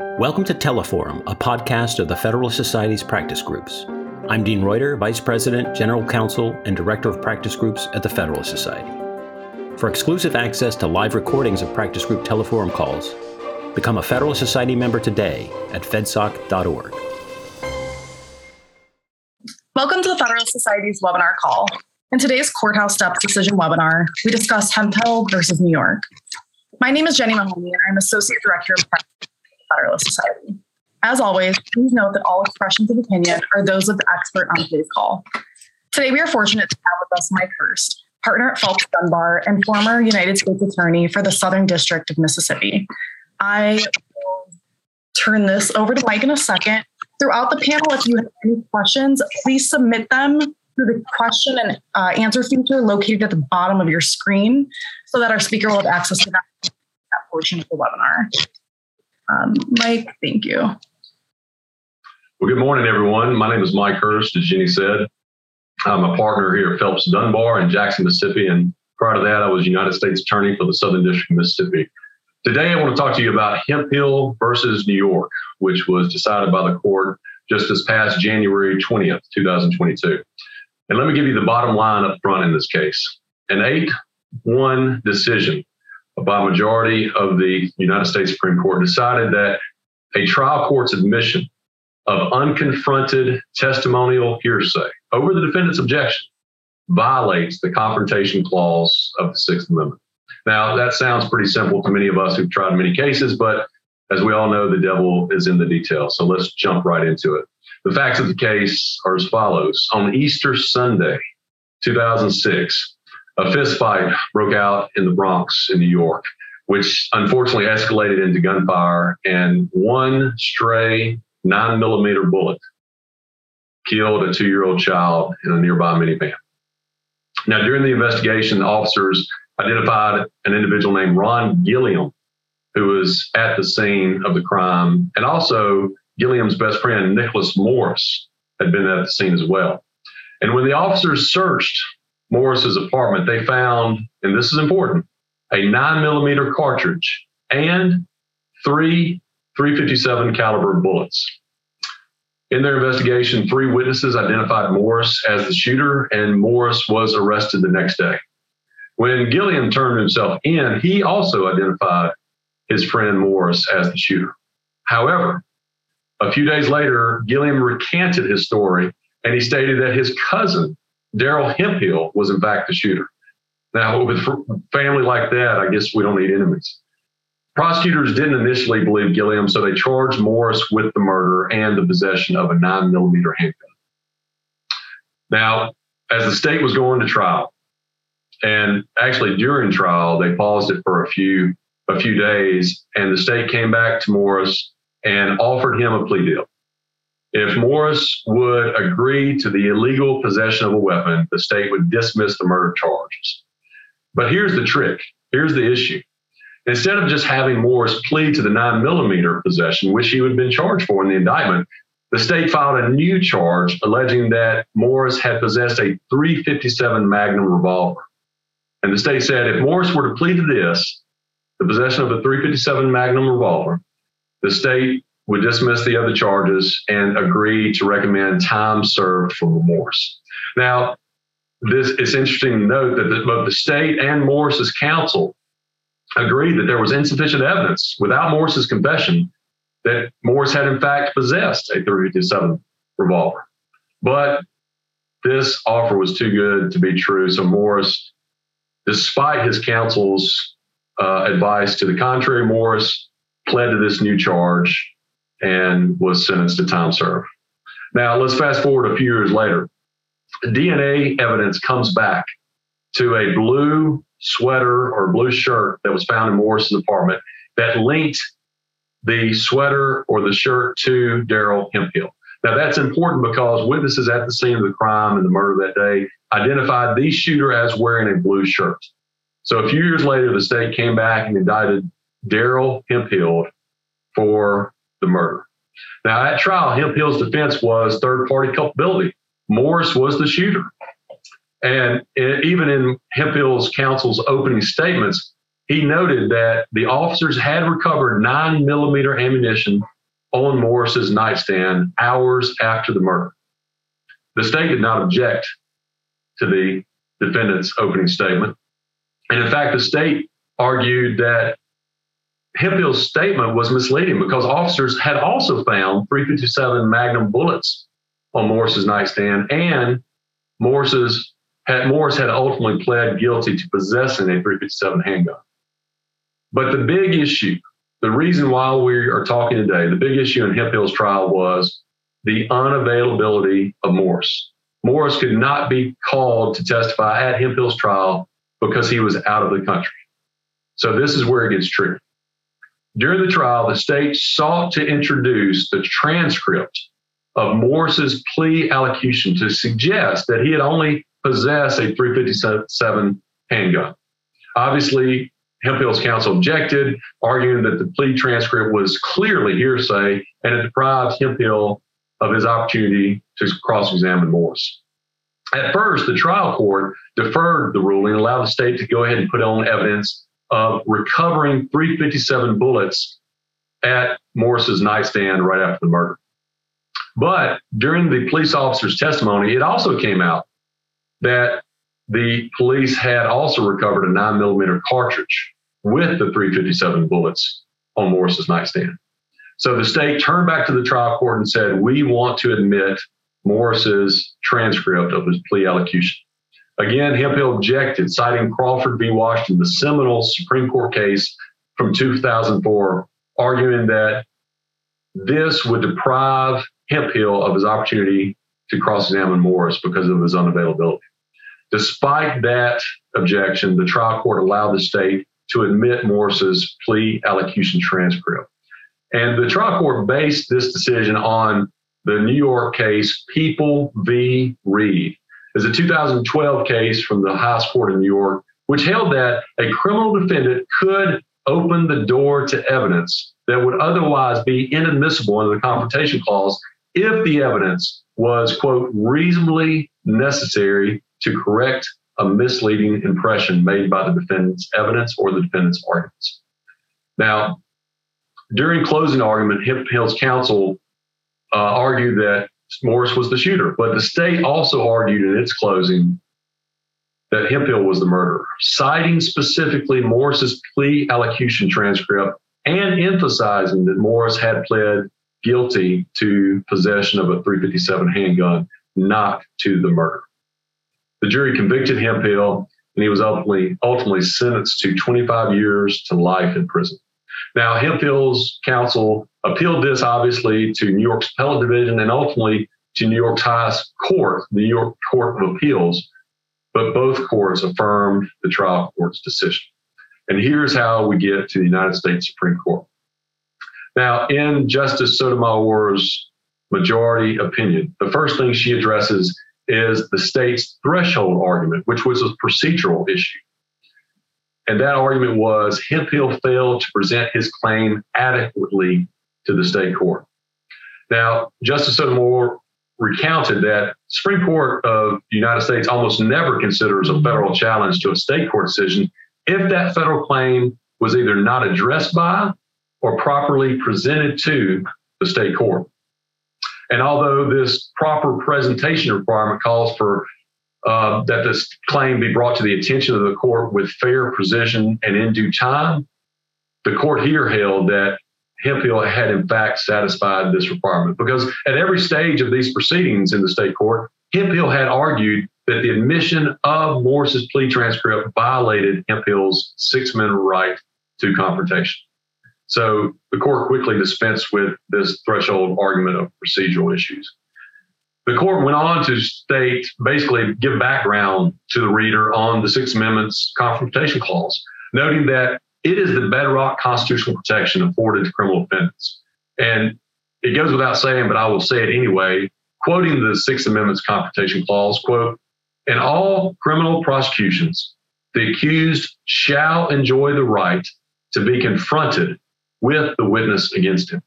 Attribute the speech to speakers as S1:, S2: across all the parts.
S1: Welcome to Teleforum, a podcast of the Federalist Society's practice groups. I'm Dean Reuter, Vice President, General Counsel, and Director of Practice Groups at the Federalist Society. For exclusive access to live recordings of practice group Teleforum calls, become a Federalist Society member today at fedsoc.org.
S2: Welcome to the Federalist Society's webinar call. In today's Courthouse Steps Decision webinar, we discuss Hemphill versus New York. My name is Jenny Mahoney, and I'm Associate Director of Practice Federalist Society. As always, please note that all expressions of opinion are those of the expert on today's call. Today, we are fortunate to have with us Mike Hurst, partner at Phelps Dunbar and former United States Attorney for the Southern District of Mississippi. I will turn this over to Mike in a second. Throughout the panel, if you have any questions, please submit them through the question and uh, answer feature located at the bottom of your screen so that our speaker will have access to that, that portion of the webinar. Um, Mike, thank you.
S3: Well, good morning, everyone. My name is Mike Hurst, as Jenny said. I'm a partner here at Phelps Dunbar in Jackson, Mississippi, and prior to that, I was United States Attorney for the Southern District of Mississippi. Today, I want to talk to you about Hemphill versus New York, which was decided by the court just this past January 20th, 2022. And let me give you the bottom line up front in this case. An 8 1 decision by majority of the United States Supreme Court decided that a trial court's admission of unconfronted testimonial hearsay over the defendant's objection violates the confrontation clause of the Sixth Amendment. Now, that sounds pretty simple to many of us who've tried many cases, but as we all know, the devil is in the details. So let's jump right into it. The facts of the case are as follows. On Easter Sunday, 2006, a fistfight broke out in the Bronx in New York, which unfortunately escalated into gunfire, and one stray nine millimeter bullet killed a two year old child in a nearby minivan. Now, during the investigation, the officers identified an individual named Ron Gilliam, who was at the scene of the crime, and also Gilliam's best friend, Nicholas Morris, had been at the scene as well. And when the officers searched Morris's apartment, they found, and this is important, a nine millimeter cartridge and three 357 caliber bullets. In their investigation, three witnesses identified Morris as the shooter, and Morris was arrested the next day. When Gilliam turned himself in, he also identified his friend Morris as the shooter. However, a few days later, Gilliam recanted his story and he stated that his cousin, Daryl Hemphill, was in fact the shooter. Now, with a family like that, I guess we don't need enemies. Prosecutors didn't initially believe Gilliam, so they charged Morris with the murder and the possession of a nine millimeter handgun. Now, as the state was going to trial, and actually during trial, they paused it for a few a few days, and the state came back to Morris and offered him a plea deal. If Morris would agree to the illegal possession of a weapon, the state would dismiss the murder charges. But here's the trick. Here's the issue. Instead of just having Morris plead to the nine millimeter possession, which he would have been charged for in the indictment, the state filed a new charge alleging that Morris had possessed a 357 Magnum revolver. And the state said if Morris were to plead to this, the possession of a 357 Magnum revolver, the state would dismiss the other charges and agree to recommend time served for Morris. Now, this it's interesting to note that both the state and Morris's counsel agreed that there was insufficient evidence without Morris's confession that Morris had in fact possessed a 357 revolver. But this offer was too good to be true. So Morris, despite his counsel's uh, advice to the contrary, Morris pled to this new charge and was sentenced to time served. Now, let's fast forward a few years later. DNA evidence comes back to a blue sweater or blue shirt that was found in Morris's apartment that linked the sweater or the shirt to Daryl Hemphill. Now, that's important because witnesses at the scene of the crime and the murder that day identified the shooter as wearing a blue shirt. So a few years later, the state came back and indicted Daryl Hemphill for the murder. Now, at trial, Hemphill's defense was third party culpability. Morris was the shooter. And even in Hemphill's counsel's opening statements, he noted that the officers had recovered nine millimeter ammunition on Morris's nightstand hours after the murder. The state did not object to the defendant's opening statement. And in fact, the state argued that Hemphill's statement was misleading because officers had also found 357 Magnum bullets on Morris's nightstand, and Morris's had, Morris had ultimately pled guilty to possessing a 357 handgun. But the big issue, the reason why we are talking today, the big issue in Hemphill's trial was the unavailability of Morris. Morris could not be called to testify at Hemphill's trial because he was out of the country. So this is where it gets tricky. During the trial, the state sought to introduce the transcript of Morris's plea allocution to suggest that he had only possessed a 357 handgun. Obviously, Hemphill's counsel objected, arguing that the plea transcript was clearly hearsay and it deprived Hemphill of his opportunity to cross examine Morris. At first, the trial court deferred the ruling and allowed the state to go ahead and put on evidence of recovering 357 bullets at Morris's nightstand right after the murder. But during the police officer's testimony, it also came out that the police had also recovered a nine millimeter cartridge with the 357 bullets on Morris's nightstand. So the state turned back to the trial court and said, We want to admit Morris's transcript of his plea allocution. Again, Hemphill objected, citing Crawford v. Washington, the seminal Supreme Court case from 2004, arguing that this would deprive Hemphill of his opportunity to cross examine Morris because of his unavailability. Despite that objection, the trial court allowed the state to admit Morris's plea allocution transcript. And the trial court based this decision on the New York case People v. Reid. It's a 2012 case from the highest court in New York, which held that a criminal defendant could open the door to evidence that would otherwise be inadmissible under the confrontation clause if the evidence was, quote, reasonably necessary to correct a misleading impression made by the defendant's evidence or the defendant's arguments. Now, during closing argument, Hill's counsel uh, argued that Morris was the shooter, but the state also argued in its closing that Hemphill was the murderer, citing specifically Morris's plea allocution transcript and emphasizing that Morris had pled guilty to possession of a 357 handgun, not to the murder. The jury convicted Hemphill, and he was ultimately, ultimately sentenced to 25 years to life in prison. Now, Hemphill's counsel appealed this, obviously, to New York's appellate division and ultimately to New York's highest court, the New York Court of Appeals, but both courts affirmed the trial court's decision. And here's how we get to the United States Supreme Court. Now, in Justice Sotomayor's majority opinion, the first thing she addresses is the state's threshold argument, which was a procedural issue. And that argument was Hemphill failed to present his claim adequately to the state court. Now, Justice Sotomayor recounted that Supreme Court of the United States almost never considers a federal challenge to a state court decision if that federal claim was either not addressed by or properly presented to the state court. And although this proper presentation requirement calls for uh, that this claim be brought to the attention of the court with fair precision and in due time, the court here held that Hemphill had in fact satisfied this requirement because at every stage of these proceedings in the state court, Hemphill had argued that the admission of Morris's plea transcript violated Hemphill's Sixth Amendment right to confrontation. So the court quickly dispensed with this threshold argument of procedural issues. The court went on to state, basically give background to the reader on the Sixth Amendment's confrontation clause, noting that it is the bedrock constitutional protection afforded to criminal defendants. And it goes without saying, but I will say it anyway, quoting the Sixth Amendment's confrontation clause, quote, in all criminal prosecutions, the accused shall enjoy the right to be confronted with the witness against him.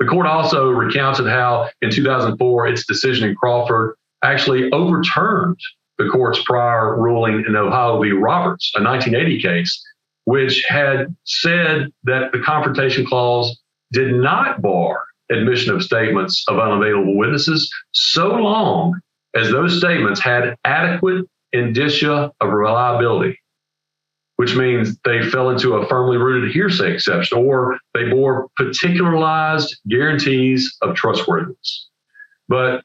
S3: The court also recounted how in 2004, its decision in Crawford actually overturned the court's prior ruling in Ohio v. Roberts, a 1980 case, which had said that the confrontation clause did not bar admission of statements of unavailable witnesses so long as those statements had adequate indicia of reliability, which means they fell into a firmly rooted hearsay exception or they bore particularized guarantees of trustworthiness. But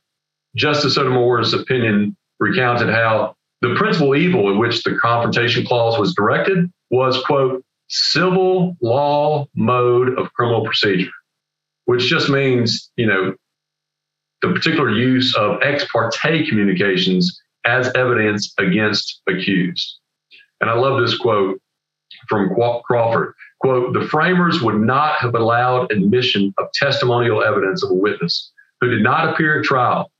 S3: Justice Sotomayor's opinion recounted how the principal evil in which the confrontation clause was directed was, quote, civil law mode of criminal procedure, which just means, you know, the particular use of ex parte communications as evidence against accused. And I love this quote from Crawford. Quote, the framers would not have allowed admission of testimonial evidence of a witness who did not appear at trial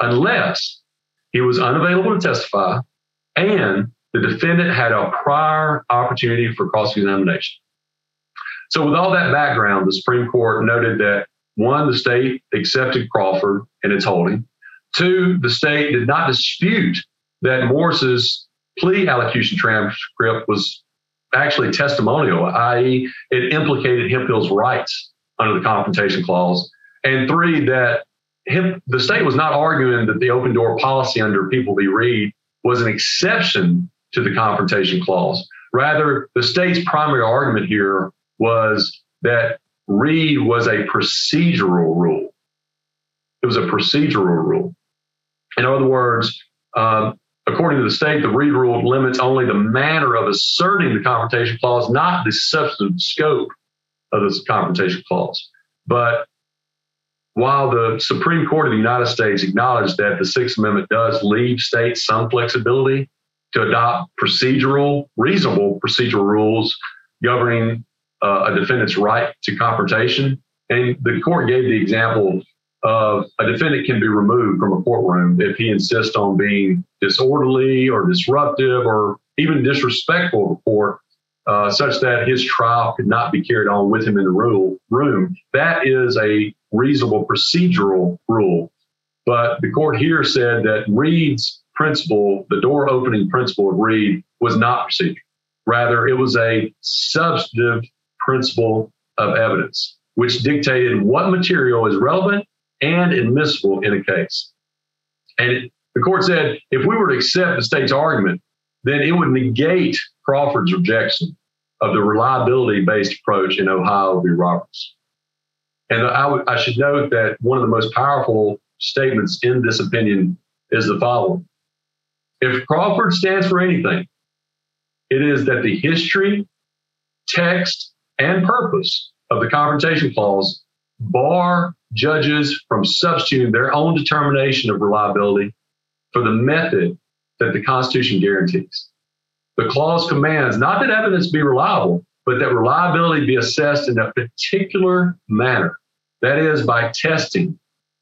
S3: unless he was unavailable to testify and the defendant had a prior opportunity for cross examination. So, with all that background, the Supreme Court noted that one, the state accepted Crawford and its holding. Two, the state did not dispute that Morris's plea allocution transcript was actually testimonial, i.e., it implicated Hemphill's rights under the Confrontation Clause. And three, that him, the state was not arguing that the open door policy under People v. Reid was an exception to the Confrontation Clause. Rather, the state's primary argument here was that Reid was a procedural rule. It was a procedural rule. In other words, um, according to the state, the Reid rule limits only the manner of asserting the Confrontation Clause, not the substantive scope of the Confrontation Clause. But while the Supreme Court of the United States acknowledged that the Sixth Amendment does leave states some flexibility to adopt procedural, reasonable procedural rules governing uh, a defendant's right to confrontation, and the court gave the example of a defendant can be removed from a courtroom if he insists on being disorderly or disruptive or even disrespectful of the court, uh, such that his trial could not be carried on with him in the rule, room. That is a reasonable procedural rule. But the court here said that Reid's principle, the door opening principle of Reid, was not procedural. Rather, it was a substantive principle of evidence, which dictated what material is relevant and admissible in a case. And it, the court said if we were to accept the state's argument, then it would negate Crawford's rejection of the reliability based approach in Ohio v. Roberts. And I, w- I should note that one of the most powerful statements in this opinion is the following If Crawford stands for anything, it is that the history, text, and purpose of the Confrontation Clause bar judges from substituting their own determination of reliability for the method that the Constitution guarantees. The clause commands not that evidence be reliable, but that reliability be assessed in a particular manner. That is, by testing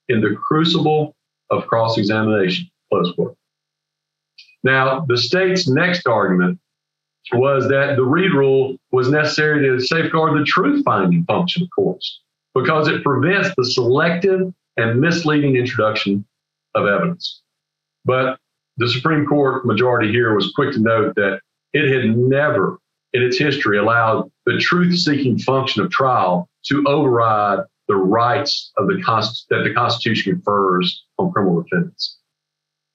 S3: in the crucible of cross examination. Close quote. Now, the state's next argument was that the Reid rule was necessary to safeguard the truth finding function of courts because it prevents the selective and misleading introduction of evidence. But the Supreme Court majority here was quick to note that it had never in its history allowed the truth seeking function of trial to override the rights of the that the Constitution confers on criminal defendants.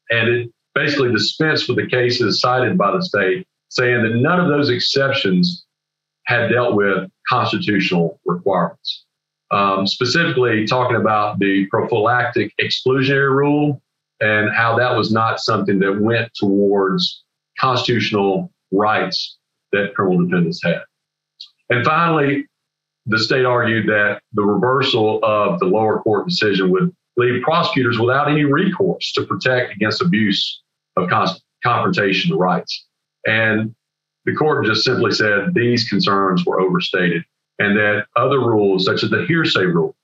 S3: And it basically dispensed with the cases cited by the state, saying that none of those exceptions had dealt with constitutional requirements. Um, specifically, talking about the prophylactic exclusionary rule and how that was not something that went towards constitutional rights that criminal defendants had. And finally, the state argued that the reversal of the lower court decision would leave prosecutors without any recourse to protect against abuse of con- confrontation rights. And the court just simply said these concerns were overstated and that other rules, such as the hearsay rule,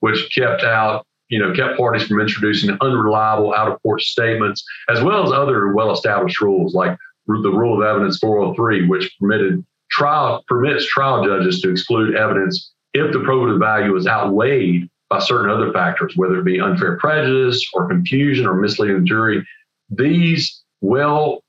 S3: which kept out, you know, kept parties from introducing unreliable out of court statements, as well as other well established rules like the rule of evidence 403, which permitted trial permits trial judges to exclude evidence if the probative value is outweighed by certain other factors, whether it be unfair prejudice or confusion or misleading the jury. These well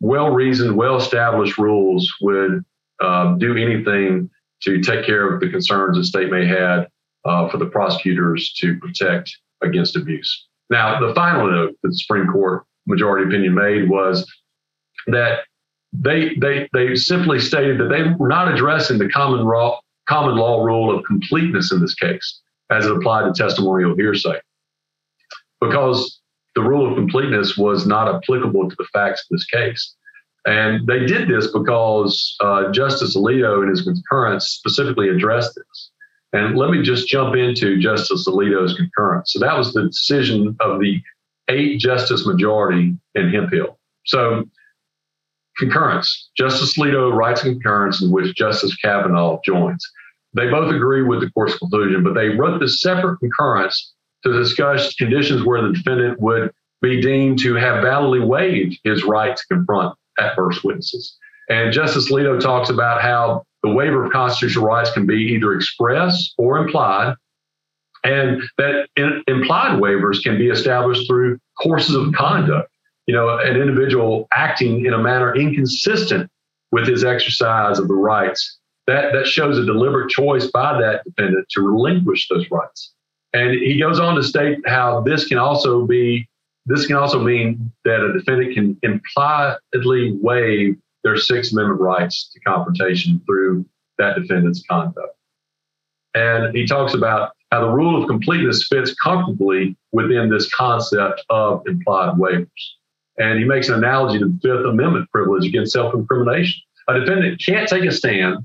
S3: well reasoned, well established rules would um, do anything to take care of the concerns the state may have uh, for the prosecutors to protect against abuse. Now, the final note that the Supreme Court majority opinion made was that they they they simply stated that they were not addressing the common law common law rule of completeness in this case as it applied to testimonial hearsay because the rule of completeness was not applicable to the facts of this case. And they did this because uh, Justice Alito in his concurrence specifically addressed this. And let me just jump into Justice Alito's concurrence. So that was the decision of the eight justice majority in Hemphill. So concurrence. Justice Alito writes a concurrence in which Justice Kavanaugh joins. They both agree with the court's conclusion, but they wrote this separate concurrence to discuss conditions where the defendant would be deemed to have validly waived his right to confront adverse witnesses. And Justice Alito talks about how the waiver of constitutional rights can be either express or implied, and that in, implied waivers can be established through courses of conduct. You know, an individual acting in a manner inconsistent with his exercise of the rights. That, that shows a deliberate choice by that defendant to relinquish those rights. And he goes on to state how this can also be this can also mean that a defendant can impliedly waive their Sixth Amendment rights to confrontation through that defendant's conduct. And he talks about how the rule of completeness fits comfortably within this concept of implied waivers. And he makes an analogy to the Fifth Amendment privilege against self incrimination. A defendant can't take a stand,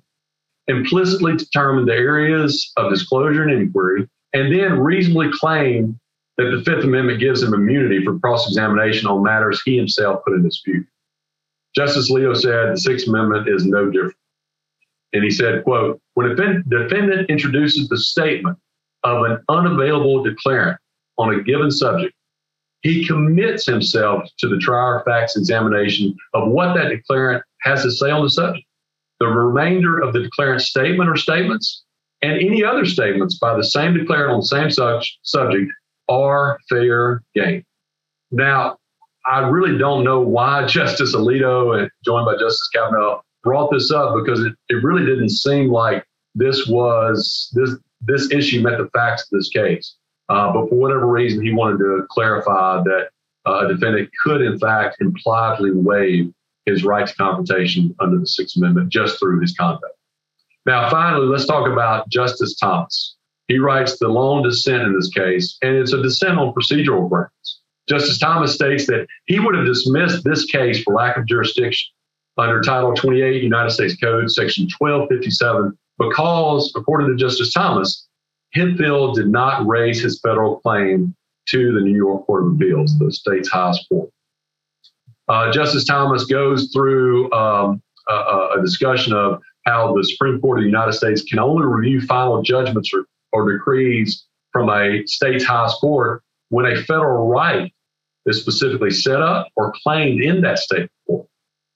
S3: implicitly determine the areas of disclosure and inquiry, and then reasonably claim that the Fifth Amendment gives him immunity for cross examination on matters he himself put in dispute. Justice Alito said the Sixth Amendment is no different. And he said, quote, when a defendant introduces the statement of an unavailable declarant on a given subject, he commits himself to the trier facts examination of what that declarant has to say on the subject. The remainder of the declarant's statement or statements and any other statements by the same declarant on the same such subject are fair game. Now, I really don't know why Justice Alito and joined by Justice Kavanaugh brought this up because it, it really didn't seem like this was this this issue met the facts of this case. Uh, but for whatever reason, he wanted to clarify that uh, a defendant could, in fact, impliedly waive his right to confrontation under the Sixth Amendment just through his conduct. Now, finally, let's talk about Justice Thomas. He writes the long dissent in this case, and it's a dissent on procedural grounds. Justice Thomas states that he would have dismissed this case for lack of jurisdiction under Title 28 United States Code, Section 1257, because, according to Justice Thomas, Hemphill did not raise his federal claim to the New York Court of Appeals, the state's highest court. Uh, Justice Thomas goes through um, a, a, discussion of how the Supreme Court of the United States can only review final judgments or, or decrees from a state's highest court when a federal right is specifically set up or claimed in that state court.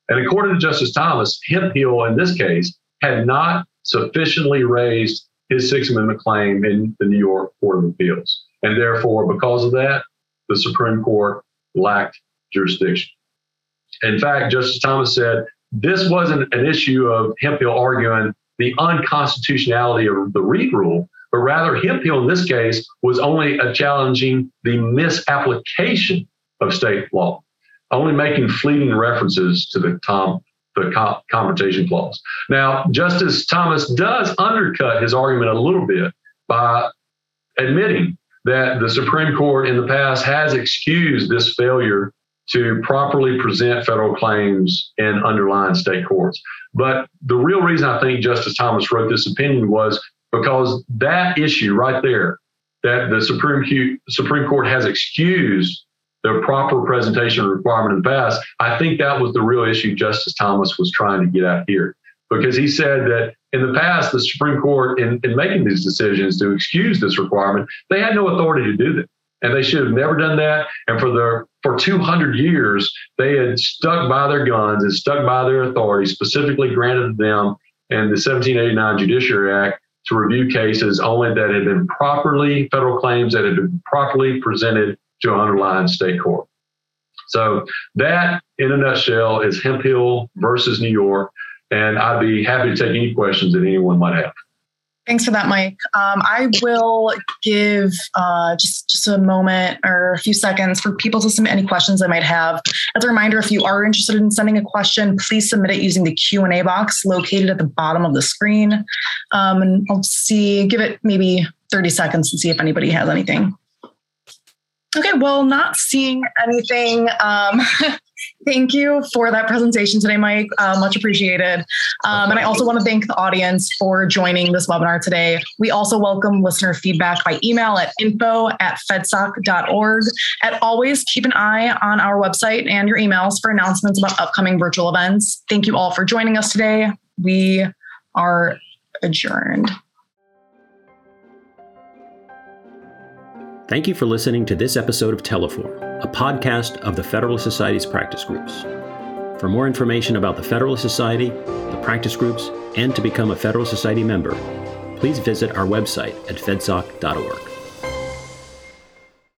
S3: And according to Justice Thomas, Hemphill in this case had not sufficiently raised his Sixth Amendment claim in the New York Court of Appeals. And therefore, because of that, the Supreme Court lacked jurisdiction. In fact, Justice Thomas said this wasn't an issue of Hemphill arguing the unconstitutionality of the Reid rule, but rather Hemphill in this case was only challenging the misapplication of state law, only making fleeting references to the Tom the confrontation clause. Now, Justice Thomas does undercut his argument a little bit by admitting that the Supreme Court in the past has excused this failure to properly present federal claims in underlying state courts. But the real reason I think Justice Thomas wrote this opinion was because that issue right there, that the Supreme, Supreme Court has excused the proper presentation requirement in the past, I think that was the real issue Justice Thomas was trying to get at here. Because he said that in the past, the Supreme Court, in, in making these decisions to excuse this requirement, they had no authority to do that and they should have never done that. And for their for 200 years, they had stuck by their guns and stuck by their authority, specifically granted them in the 1789 Judiciary Act to review cases only that had been properly federal claims that had been properly presented to an underlying state court. So that, in a nutshell, is Hemphill versus New York. and I'd be happy to take any questions that anyone might have.
S2: Thanks for that, Mike. Um, I will give uh, just just a moment or a few seconds for people to submit any questions they might have. As a reminder, if you are interested in sending a question, please submit it using the Q and A box located at the bottom of the screen. Um, and I'll see, give it maybe 30 seconds to see if anybody has anything. Okay, well, not seeing anything. Um, Thank you for that presentation today, Mike. Uh, much appreciated. Um, and I also want to thank the audience for joining this webinar today. We also welcome listener feedback by email at info at fedsoc.org. And always, keep an eye on our website and your emails for announcements about upcoming virtual events. Thank you all for joining us today. We are adjourned.
S1: Thank you for listening to this episode of Teleforum a podcast of the Federalist Society's practice groups. For more information about the Federalist Society, the practice groups, and to become a Federalist Society member, please visit our website at fedsoc.org.